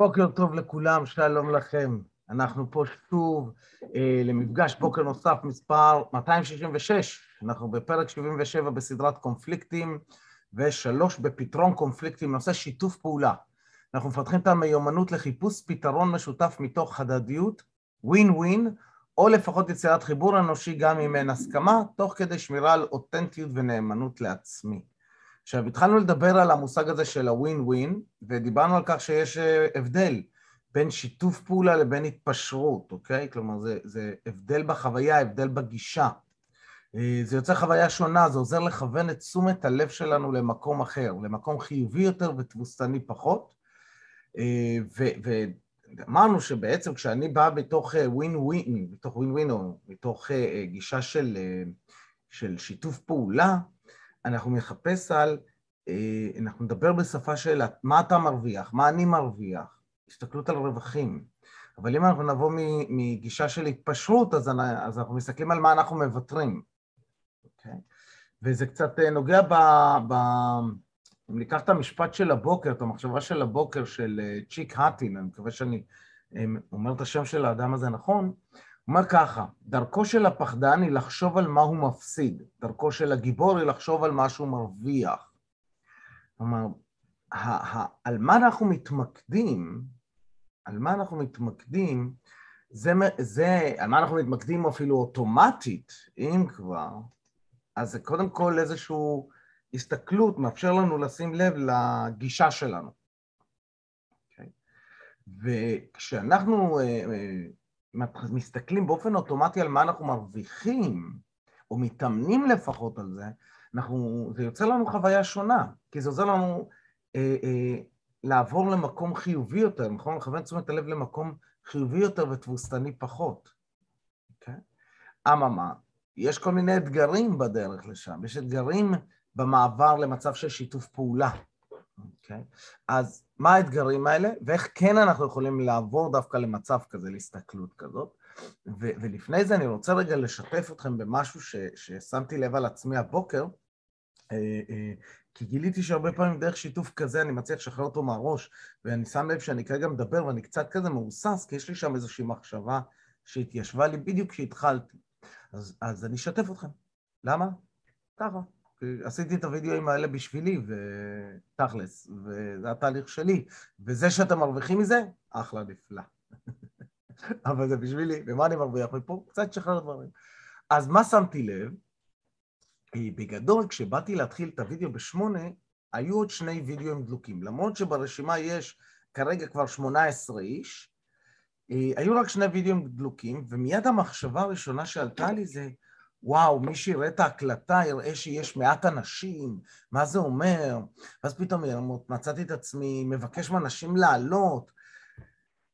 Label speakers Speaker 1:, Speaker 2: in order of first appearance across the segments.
Speaker 1: בוקר טוב לכולם, שלום לכם. אנחנו פה שוב אה, למפגש בוקר נוסף מספר 266. אנחנו בפרק 77 בסדרת קונפליקטים, ושלוש בפתרון קונפליקטים, נושא שיתוף פעולה. אנחנו מפתחים את המיומנות לחיפוש פתרון משותף מתוך הדדיות, ווין ווין, או לפחות יצירת חיבור אנושי גם אם אין הסכמה, תוך כדי שמירה על אותנטיות ונאמנות לעצמי. עכשיו, התחלנו לדבר על המושג הזה של הווין ווין, ודיברנו על כך שיש אה, הבדל בין שיתוף פעולה לבין התפשרות, אוקיי? כלומר, זה, זה הבדל בחוויה, הבדל בגישה. אה, זה יוצר חוויה שונה, זה עוזר לכוון את תשומת הלב שלנו למקום אחר, למקום חיובי יותר ותבוסתני פחות. אה, ואמרנו שבעצם כשאני בא בתוך ווין ווין, בתוך ווין ווין או בתוך גישה של, של שיתוף פעולה, אנחנו נחפש על, אה, אנחנו נדבר בשפה של מה אתה מרוויח, מה אני מרוויח, הסתכלות על רווחים. אבל אם אנחנו נבוא מגישה של התפשרות, אז, אנחנו מסתכלים על מה אנחנו מוותרים. Okay? אוקיי? וזה קצת אה, נוגע ב... ב... אם ניקח את המשפט של הבוקר, את המחשבה של הבוקר של אה, צ'יק האטין, אני מקווה שאני אומר את השם של האדם הזה נכון, אומר ככה, דרכו של הפחדן היא לחשוב על מה הוא מפסיד, דרכו של הגיבור היא לחשוב על מה שהוא מרוויח. כלומר, על מה אנחנו מתמקדים, על מה אנחנו מתמקדים, זה, זה, על מה אנחנו מתמקדים אפילו אוטומטית, אם כבר, אז זה קודם כל איזושהי הסתכלות, מאפשר לנו לשים לב לגישה שלנו. Okay. אוקיי? וכשאנחנו אה, אה, מסתכלים באופן אוטומטי על מה אנחנו מרוויחים, או מתאמנים לפחות על זה, אנחנו, זה יוצר לנו חוויה שונה, כי זה עוזר לנו אה, אה, לעבור למקום חיובי יותר, נכון? לכוון תשומת הלב למקום חיובי יותר ותבוסתני פחות. אוקיי? אממה, יש כל מיני אתגרים בדרך לשם, יש אתגרים במעבר למצב של שיתוף פעולה. אוקיי? אז מה האתגרים האלה, ואיך כן אנחנו יכולים לעבור דווקא למצב כזה, להסתכלות כזאת. ו- ולפני זה אני רוצה רגע לשתף אתכם במשהו ש- ששמתי לב על עצמי הבוקר, אה, אה, כי גיליתי שהרבה פעמים דרך שיתוף כזה אני מצליח לשחרר אותו מהראש, ואני שם לב שאני כרגע מדבר ואני קצת כזה מהוסס, כי יש לי שם איזושהי מחשבה שהתיישבה לי בדיוק כשהתחלתי. אז, אז אני אשתף אתכם. למה? ככה. עשיתי את הוידאוים האלה בשבילי, ותכלס, וזה התהליך שלי. וזה שאתם מרוויחים מזה, אחלה נפלא. אבל זה בשבילי, ומה אני מרוויח מפה? קצת לשחרר דברים. אז מה שמתי לב? בגדול, כשבאתי להתחיל את הוידאו בשמונה, היו עוד שני וידאוים דלוקים. למרות שברשימה יש כרגע כבר 18 איש, אה, היו רק שני וידאוים דלוקים, ומיד המחשבה הראשונה שעלתה לי זה, וואו, מי שיראה את ההקלטה יראה שיש מעט אנשים, מה זה אומר? ואז פתאום מצאתי את עצמי מבקש מאנשים לעלות,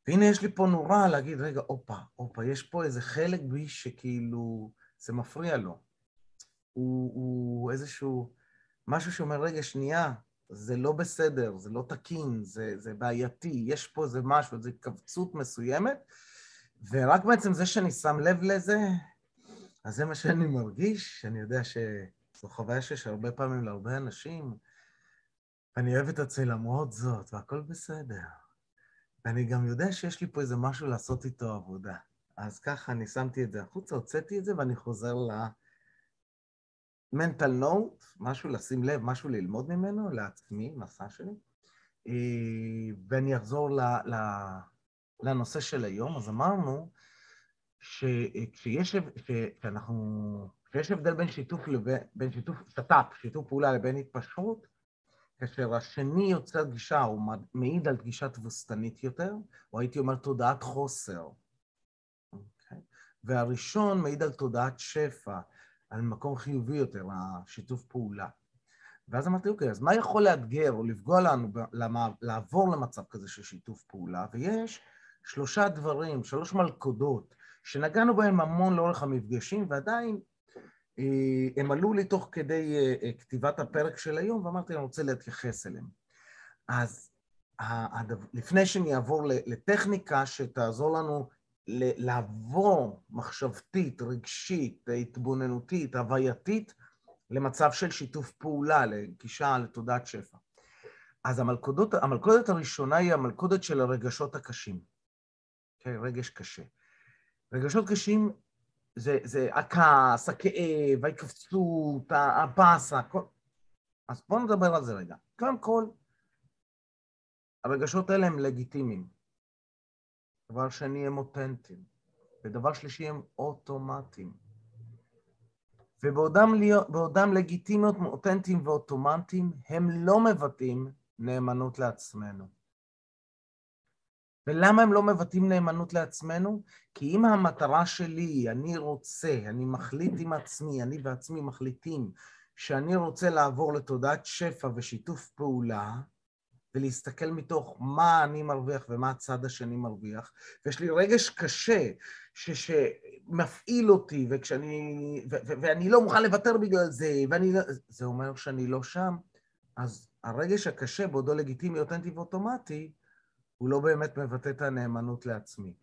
Speaker 1: והנה יש לי פה נורה להגיד, רגע, הופה, הופה, יש פה איזה חלק בי שכאילו, זה מפריע לו. הוא, הוא איזשהו, משהו שאומר, רגע, שנייה, זה לא בסדר, זה לא תקין, זה, זה בעייתי, יש פה איזה משהו, איזו התכווצות מסוימת, ורק בעצם זה שאני שם לב לזה, אז זה מה שאני מרגיש, אני יודע שזו חוויה שיש הרבה פעמים להרבה אנשים, ואני אוהב את עצמי למרות זאת, והכל בסדר. ואני גם יודע שיש לי פה איזה משהו לעשות איתו עבודה. אז ככה אני שמתי את זה החוצה, הוצאתי את זה, ואני חוזר ל-mental note, משהו לשים לב, משהו ללמוד ממנו, לעצמי, מסע שלי. אה, ואני אחזור לנושא של היום. אז אמרנו, שכשיש, שאנחנו, כשיש הבדל בין שיתוף לבין, בין שיתוף, שת"פ, שיתוף פעולה לבין התפשרות, כאשר השני יוצר גישה, הוא מעיד על גישה תבוסתנית יותר, או הייתי אומר תודעת חוסר. Okay. אוקיי? והראשון מעיד על תודעת שפע, על מקום חיובי יותר, השיתוף פעולה. ואז אמרתי, אוקיי, אז מה יכול לאתגר או לפגוע לנו למה, לעבור למצב כזה של שיתוף פעולה? ויש שלושה דברים, שלוש מלכודות, שנגענו בהם המון לאורך המפגשים, ועדיין אה, הם עלו לי תוך כדי אה, אה, כתיבת הפרק של היום, ואמרתי, אני רוצה להתייחס אליהם. אז לפני שאני אעבור לטכניקה שתעזור לנו לעבור מחשבתית, רגשית, התבוננותית, הווייתית, למצב של שיתוף פעולה, לגישה לתודעת שפע. אז המלכודת, המלכודת הראשונה היא המלכודת של הרגשות הקשים. כן, רגש קשה. רגשות קשים זה, זה הכעס, הכאב, ההתכווצות, הבאסה, כל... אז בואו נדבר על זה רגע. קודם כל, הרגשות האלה הם לגיטימיים. דבר שני, הם אותנטיים. ודבר שלישי, הם אוטומטיים. ובעודם לגיטימיות, אותנטיים ואוטומטיים, הם לא מבטאים נאמנות לעצמנו. ולמה הם לא מבטאים נאמנות לעצמנו? כי אם המטרה שלי, אני רוצה, אני מחליט עם עצמי, אני ועצמי מחליטים שאני רוצה לעבור לתודעת שפע ושיתוף פעולה, ולהסתכל מתוך מה אני מרוויח ומה הצד השני מרוויח, ויש לי רגש קשה ש, שמפעיל אותי, וכשאני, ו, ו, ואני לא מוכן לוותר בגלל זה, ואני... לא, זה אומר שאני לא שם. אז הרגש הקשה, בעודו לגיטימי, אותנטי ואוטומטי, הוא לא באמת מבטא את הנאמנות לעצמי.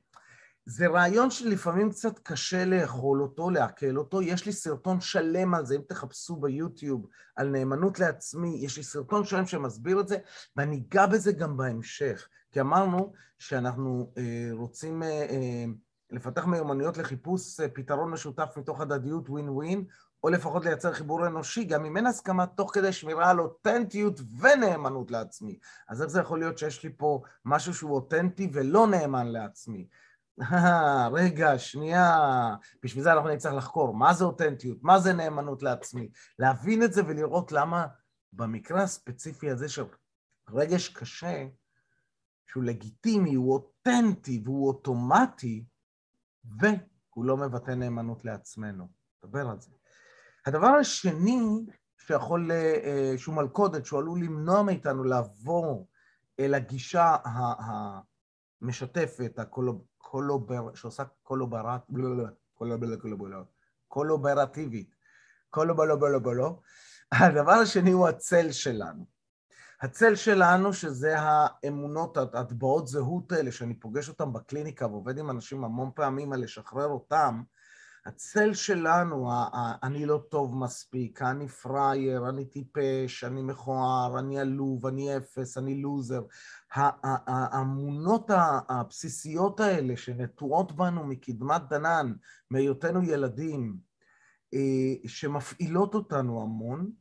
Speaker 1: זה רעיון שלפעמים קצת קשה לאכול אותו, לעכל אותו. יש לי סרטון שלם על זה, אם תחפשו ביוטיוב על נאמנות לעצמי, יש לי סרטון שלם שמסביר את זה, ואני אגע בזה גם בהמשך. כי אמרנו שאנחנו אה, רוצים אה, אה, לפתח מיומנויות לחיפוש אה, פתרון משותף מתוך הדדיות ווין ווין, או לפחות לייצר חיבור אנושי, גם אם אין הסכמה, תוך כדי שמירה על אותנטיות ונאמנות לעצמי. אז איך זה יכול להיות שיש לי פה משהו שהוא אותנטי ולא נאמן לעצמי? רגע, שנייה, בשביל זה אנחנו נצטרך לחקור מה זה אותנטיות, מה זה נאמנות לעצמי, להבין את זה ולראות למה במקרה הספציפי הזה של רגש קשה, שהוא לגיטימי, הוא אותנטי והוא אוטומטי, והוא לא מבטא נאמנות לעצמנו. נדבר על זה. הדבר השני שיכול, אה, שהוא מלכודת, שהוא עלול למנוע מאיתנו לעבור אל הגישה המשתפת, שעושה קולוברט, קולוברטיבית, קולובלובלובלו, הדבר השני הוא הצל שלנו. הצל שלנו, שזה האמונות, הטבעות זהות האלה, שאני פוגש אותן בקליניקה ועובד עם אנשים המון פעמים על לשחרר אותם, הצל שלנו, אני לא טוב מספיק, אני פראייר, אני טיפש, אני מכוער, אני עלוב, אני אפס, אני לוזר. האמונות הבסיסיות האלה שנטועות בנו מקדמת דנן, מהיותנו ילדים, אה, שמפעילות אותנו המון,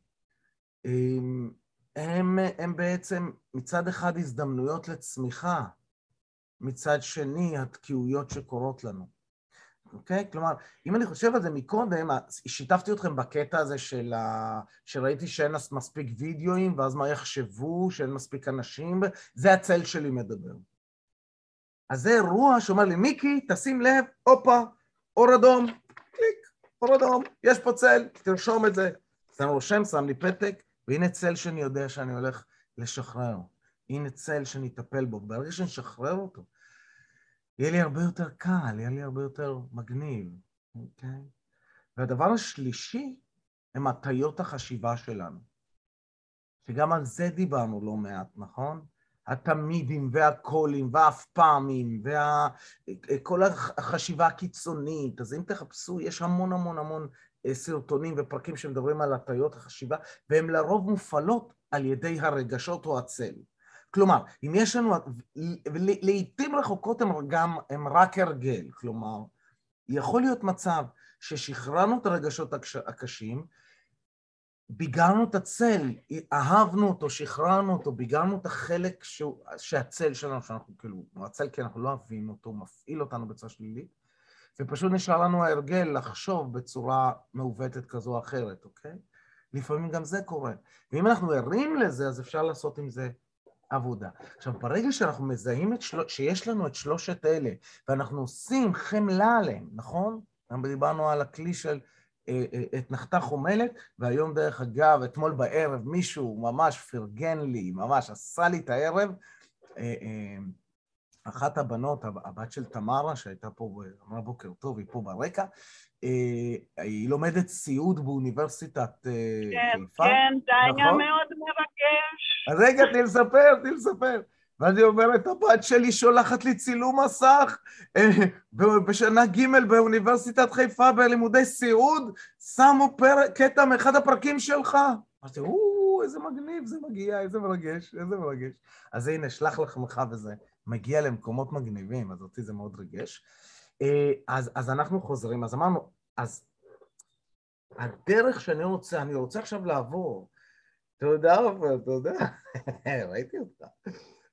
Speaker 1: הם, הם בעצם מצד אחד הזדמנויות לצמיחה, מצד שני התקיעויות שקורות לנו. אוקיי? כלומר, אם אני חושב על זה מקודם, שיתפתי אתכם בקטע הזה של ה... שראיתי שאין מספיק וידאוים, ואז מה יחשבו, שאין מספיק אנשים, זה הצל שלי מדבר. אז זה אירוע שאומר לי, מיקי, תשים לב, הופה, אור אדום, קליק, אור אדום, יש פה צל, תרשום את זה. שם רושם, שם לי פתק, והנה צל שאני יודע שאני הולך לשחרר. הנה צל שאני אטפל בו. ברגע אשחרר אותו, יהיה לי הרבה יותר קל, יהיה לי הרבה יותר מגניב, אוקיי? והדבר השלישי הם הטיות החשיבה שלנו, שגם על זה דיברנו לא מעט, נכון? התמידים והקולים והאף פעמים וכל החשיבה הקיצונית. אז אם תחפשו, יש המון המון המון אה, סרטונים ופרקים שמדברים על הטיות החשיבה, והן לרוב מופעלות על ידי הרגשות או הצל. כלומר, אם יש לנו, לעיתים רחוקות הם גם, הם רק הרגל, כלומר, יכול להיות מצב ששחררנו את הרגשות הקשים, ביגרנו את הצל, אהבנו אותו, שחררנו אותו, ביגרנו את החלק שהוא, שהצל שלנו, שאנחנו כאילו, הצל כי אנחנו לא אוהבים אותו, הוא מפעיל אותנו בצורה שלילית, ופשוט נשאר לנו ההרגל לחשוב בצורה מעוותת כזו או אחרת, אוקיי? לפעמים גם זה קורה. ואם אנחנו ערים לזה, אז אפשר לעשות עם זה עבודה. עכשיו, ברגע שאנחנו מזהים את של... שיש לנו את שלושת אלה, ואנחנו עושים חמלה עליהם, נכון? גם דיברנו על הכלי של אה, אה, את נחתה חומלת, והיום דרך אגב, אתמול בערב מישהו ממש פרגן לי, ממש עשה לי את הערב. אה, אחת הבנות, הבת של תמרה, שהייתה פה, אמרה בוקר טוב, היא פה ברקע, היא לומדת סיעוד באוניברסיטת
Speaker 2: כן, חיפה. כן, כן, זה היה נכון? מאוד מרגש.
Speaker 1: אז רגע, תני לספר, תני לספר. ואז היא אומרת, הבת שלי שולחת לי צילום מסך אה, בשנה ג' באוניברסיטת חיפה בלימודי סיעוד, שמו. קטע מאחד הפרקים שלך. אמרתי, או, איזה מגניב זה מגיע, איזה מרגש, איזה מרגש. אז הנה, שלח לחמך וזה מגיע למקומות מגניבים, אז אותי זה מאוד ריגש. אה, אז, אז אנחנו חוזרים, אז אמרנו, אז הדרך שאני רוצה, אני רוצה עכשיו לעבור, יודע, אתה יודע, ראיתי אותך.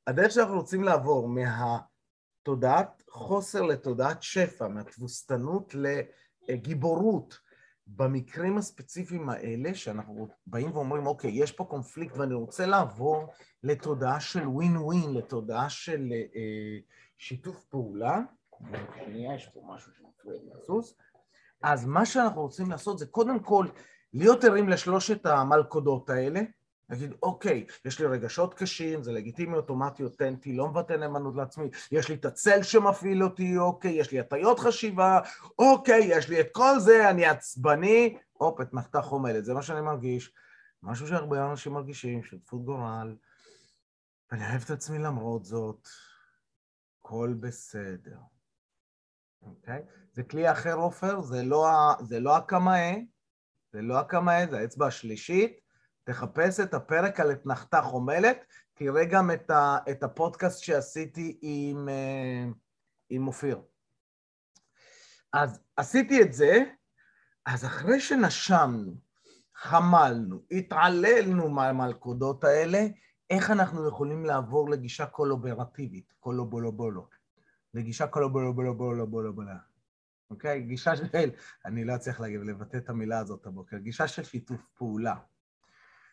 Speaker 1: הדרך שאנחנו רוצים לעבור מהתודעת חוסר לתודעת שפע, מהתבוסתנות לגיבורות, במקרים הספציפיים האלה, שאנחנו באים ואומרים, אוקיי, יש פה קונפליקט ואני רוצה לעבור לתודעה של ווין ווין, לתודעה של אה, שיתוף פעולה, שנייה, יש פה משהו שמפריע לי לזוז, אז מה שאנחנו רוצים לעשות זה קודם כל להיות ערים לשלושת המלכודות האלה, להגיד, אוקיי, יש לי רגשות קשים, זה לגיטימי, אוטומטי, אותנטי, לא מבטא נאמנות לעצמי, יש לי את הצל שמפעיל אותי, אוקיי, יש לי הטיות חשיבה, אוקיי, יש לי את כל זה, אני עצבני, הופ, את מחתה חומלת, זה מה שאני מרגיש. משהו שהרבה אנשים מרגישים, שותפות גורל, ואני אוהב את עצמי למרות זאת, הכל בסדר. אוקיי? זה כלי אחר, עופר, זה לא, זה לא הקמאי, זה לא הקמאי, זה האצבע השלישית. תחפש את הפרק על אתנחתה חומלת, תראה גם את, ה, את הפודקאסט שעשיתי עם, אה, עם אופיר. אז עשיתי את זה, אז אחרי שנשמנו, חמלנו, התעללנו מהמלכודות האלה, איך אנחנו יכולים לעבור לגישה קולוברטיבית, קולובולובולו, לגישה קולובולובולובולובולו, אוקיי? גישה של, אני לא אצליח לבטא את המילה הזאת הבוקר, גישה של שיתוף פעולה.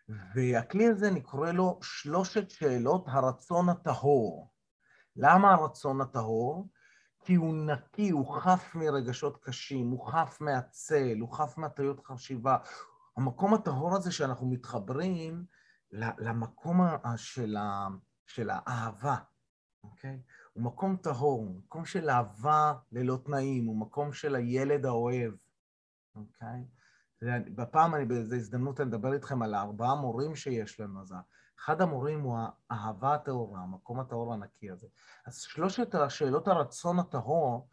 Speaker 1: והכלי הזה נקרא לו שלושת שאלות הרצון הטהור. למה הרצון הטהור? כי הוא נקי, הוא חף מרגשות קשים, הוא חף מהצל, הוא חף מהטיות חשיבה. המקום הטהור הזה שאנחנו מתחברים למקום של, ה, של האהבה, אוקיי? הוא מקום טהור, הוא מקום של אהבה ללא תנאים, הוא מקום של הילד האוהב, אוקיי? בפעם, אני, באיזו הזדמנות אני אדבר איתכם על הארבעה מורים שיש לנו, אז אחד המורים הוא האהבה הטהורה, המקום הטהור הנקי הזה. אז שלושת השאלות הרצון הטהור,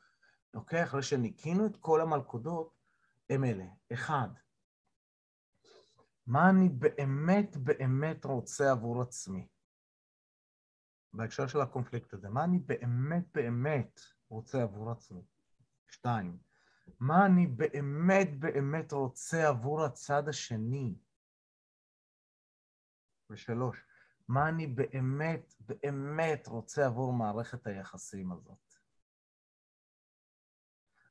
Speaker 1: אוקיי, אחרי שניקינו את כל המלכודות, הם אלה. אחד, מה אני באמת באמת רוצה עבור עצמי? בהקשר של הקונפליקט הזה, מה אני באמת באמת רוצה עבור עצמי? שתיים, מה אני באמת באמת רוצה עבור הצד השני. ושלוש, מה אני באמת באמת רוצה עבור מערכת היחסים הזאת.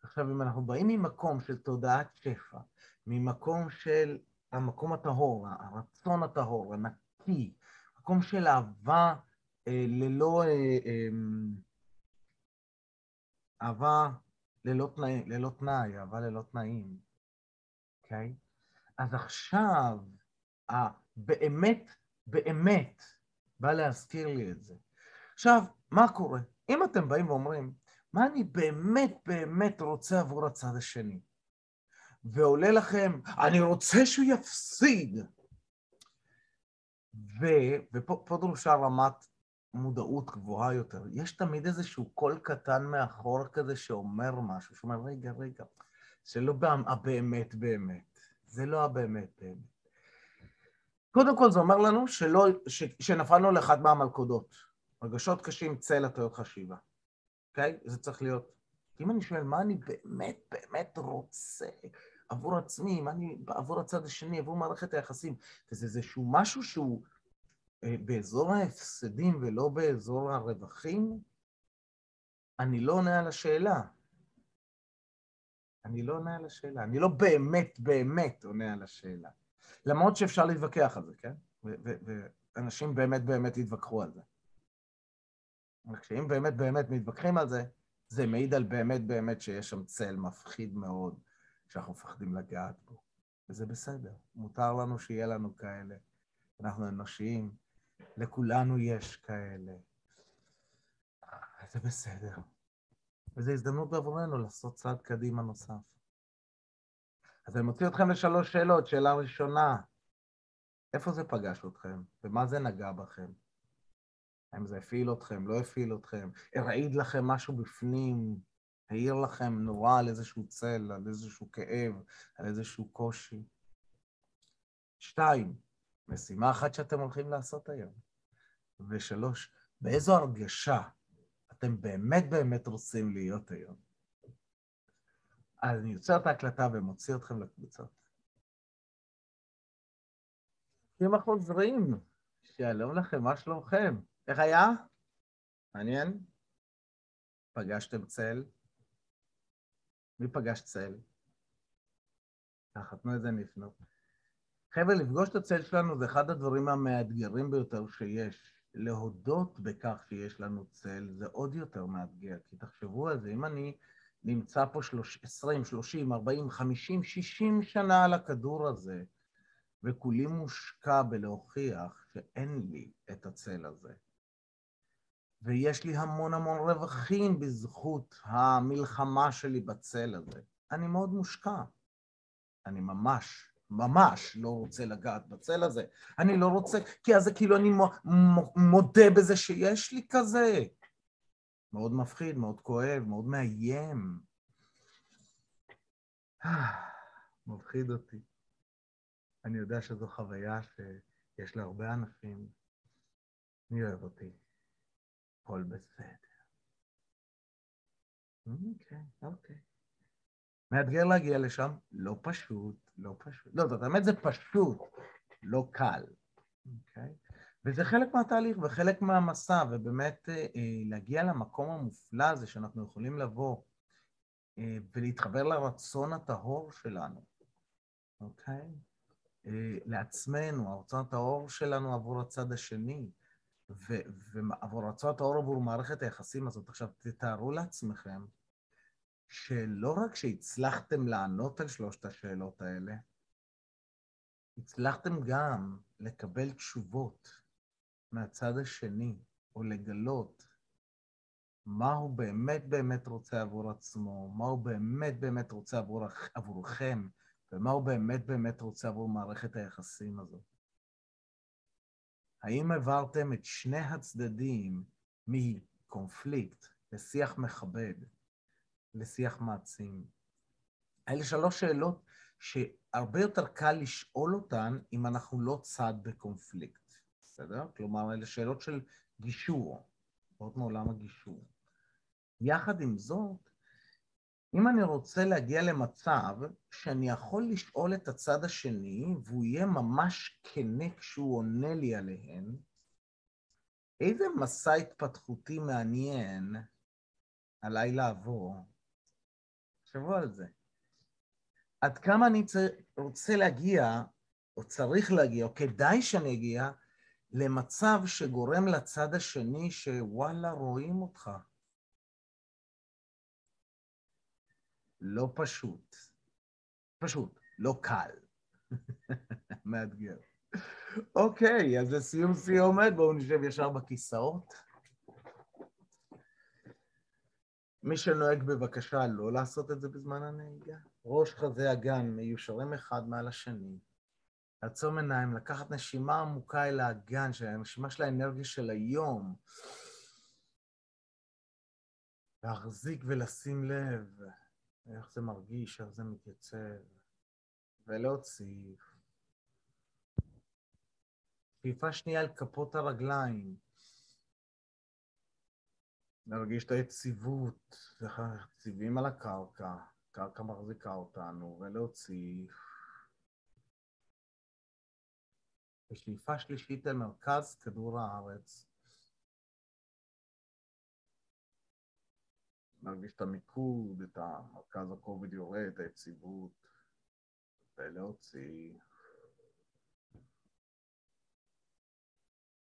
Speaker 1: עכשיו, אם אנחנו באים ממקום של תודעת שפע, ממקום של המקום הטהור, הרצון הטהור, הנקי, מקום של אהבה אה, ללא... אה, אה, אהבה ללא תנאי, ללא תנאי, אהבה ללא תנאים, אוקיי? Okay? אז עכשיו, באמת, באמת, בא להזכיר לי את זה. עכשיו, מה קורה? אם אתם באים ואומרים, מה אני באמת באמת רוצה עבור הצד השני? ועולה לכם, אני רוצה שהוא יפסיד. ו, ופה דרושה רמת מודעות גבוהה יותר. יש תמיד איזשהו קול קטן מאחור כזה שאומר משהו, שאומר, רגע, רגע, זה לא הבאמת באמת, זה לא הבאמת באמת. קודם כל זה אומר לנו שלא, ש, שנפלנו לאחד מהמלכודות. רגשות קשים, צל הטיות חשיבה, אוקיי? זה צריך להיות. אם אני שואל מה אני באמת באמת רוצה עבור עצמי, מה אני עבור הצד השני, עבור מערכת היחסים, וזה איזשהו משהו שהוא באזור ההפסדים ולא באזור הרווחים, אני לא עונה על השאלה. אני לא עונה על השאלה. אני לא באמת באמת עונה על השאלה. למרות שאפשר להתווכח על זה, כן? ואנשים באמת באמת יתווכחו על זה. וכשאם באמת באמת מתווכחים על זה, זה מעיד על באמת באמת שיש שם צל מפחיד מאוד, שאנחנו מפחדים לגעת בו. וזה בסדר, מותר לנו שיהיה לנו כאלה. אנחנו אנושיים, לכולנו יש כאלה. זה בסדר. וזו הזדמנות עבורנו לעשות צעד קדימה נוסף. אז אני מוציא אתכם לשלוש שאלות. שאלה ראשונה, איפה זה פגש אתכם? ומה זה נגע בכם? האם זה הפעיל אתכם, לא הפעיל אתכם? הרעיד לכם משהו בפנים? העיר לכם נורא על איזשהו צל, על איזשהו כאב, על איזשהו קושי? שתיים, משימה אחת שאתם הולכים לעשות היום. ושלוש, באיזו הרגשה אתם באמת באמת רוצים להיות היום. אז אני יוצר את ההקלטה ומוציא אתכם לקבוצות. אם חוזרים, שלום לכם, מה שלומכם? איך היה? מעניין? פגשתם צל? מי פגש צל? ככה, תנו איזה נפנות. חבר'ה, לפגוש את הצל שלנו זה אחד הדברים המאתגרים ביותר שיש. להודות בכך שיש לנו צל זה עוד יותר מאתגר, כי תחשבו על זה, אם אני נמצא פה 20, 30, 40, 50, 60 שנה על הכדור הזה, וכולי מושקע בלהוכיח שאין לי את הצל הזה, ויש לי המון המון רווחים בזכות המלחמה שלי בצל הזה, אני מאוד מושקע. אני ממש ממש לא רוצה לגעת בצל הזה. אני לא רוצה, כי אז זה כאילו אני מודה בזה שיש לי כזה. מאוד מפחיד, מאוד כואב, מאוד מאיים. מפחיד אותי. אני יודע שזו חוויה שיש להרבה אנשים. מי אוהב אותי? הכל בסדר. אוקיי, אוקיי. מאתגר להגיע לשם, לא פשוט, לא פשוט. לא, זאת האמת זה פשוט, לא קל, אוקיי? וזה חלק מהתהליך וחלק מהמסע, ובאמת אה, להגיע למקום המופלא הזה שאנחנו יכולים לבוא אה, ולהתחבר לרצון הטהור שלנו, אוקיי? אה, לעצמנו, הרצון הטהור שלנו עבור הצד השני, ועבור הרצון הטהור עבור מערכת היחסים הזאת. עכשיו, תתארו לעצמכם שלא רק שהצלחתם לענות על שלושת השאלות האלה, הצלחתם גם לקבל תשובות מהצד השני, או לגלות מה הוא באמת באמת רוצה עבור עצמו, מה הוא באמת באמת רוצה עבור, עבורכם, ומה הוא באמת באמת רוצה עבור מערכת היחסים הזאת. האם העברתם את שני הצדדים מקונפליקט לשיח מכבד, לשיח מעצים? אלה שלוש שאלות שהרבה יותר קל לשאול אותן אם אנחנו לא צד בקונפליקט, בסדר? כלומר, אלה שאלות של גישור, עוד מעולם הגישור. יחד עם זאת, אם אני רוצה להגיע למצב שאני יכול לשאול את הצד השני והוא יהיה ממש כנה כשהוא עונה לי עליהן, איזה מסע התפתחותי מעניין עליי לעבור? תחשבו על זה. עד כמה אני רוצה להגיע, או צריך להגיע, או כדאי שאני אגיע, למצב שגורם לצד השני שוואלה, רואים אותך. לא פשוט. פשוט, לא קל. מאתגר. אוקיי, אז לסיום סיומת, בואו נשב ישר בכיסאות. מי שנוהג בבקשה לא לעשות את זה בזמן הנהיגה. ראש חזה אגן מיושרים אחד מעל השני. לעצום עיניים, לקחת נשימה עמוקה אל האגן, נשימה של האנרגיה של היום. להחזיק ולשים לב איך זה מרגיש, איך זה מתייצב, ולהוציא. שאיפה שנייה על כפות הרגליים. להרגיש את היציבות, יציבים על הקרקע, הקרקע מחזיקה אותנו, ולהוציא. בשאיפה שלישית אל מרכז כדור הארץ. להרגיש את המיקוד, את המרכז הכובד יורד, את היציבות, ולהוציא.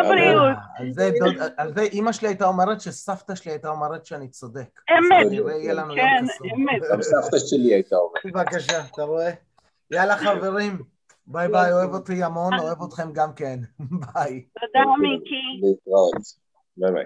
Speaker 2: הבריאות.
Speaker 1: על זה אימא שלי הייתה אומרת שסבתא שלי הייתה אומרת שאני צודק.
Speaker 2: אמת,
Speaker 1: כן,
Speaker 2: אמת.
Speaker 3: גם סבתא שלי הייתה אומרת.
Speaker 1: בבקשה, אתה רואה? יאללה חברים, ביי ביי, אוהב אותי המון, אוהב אתכם גם כן. ביי.
Speaker 2: תודה מיקי.
Speaker 3: להתראות. ביי ביי.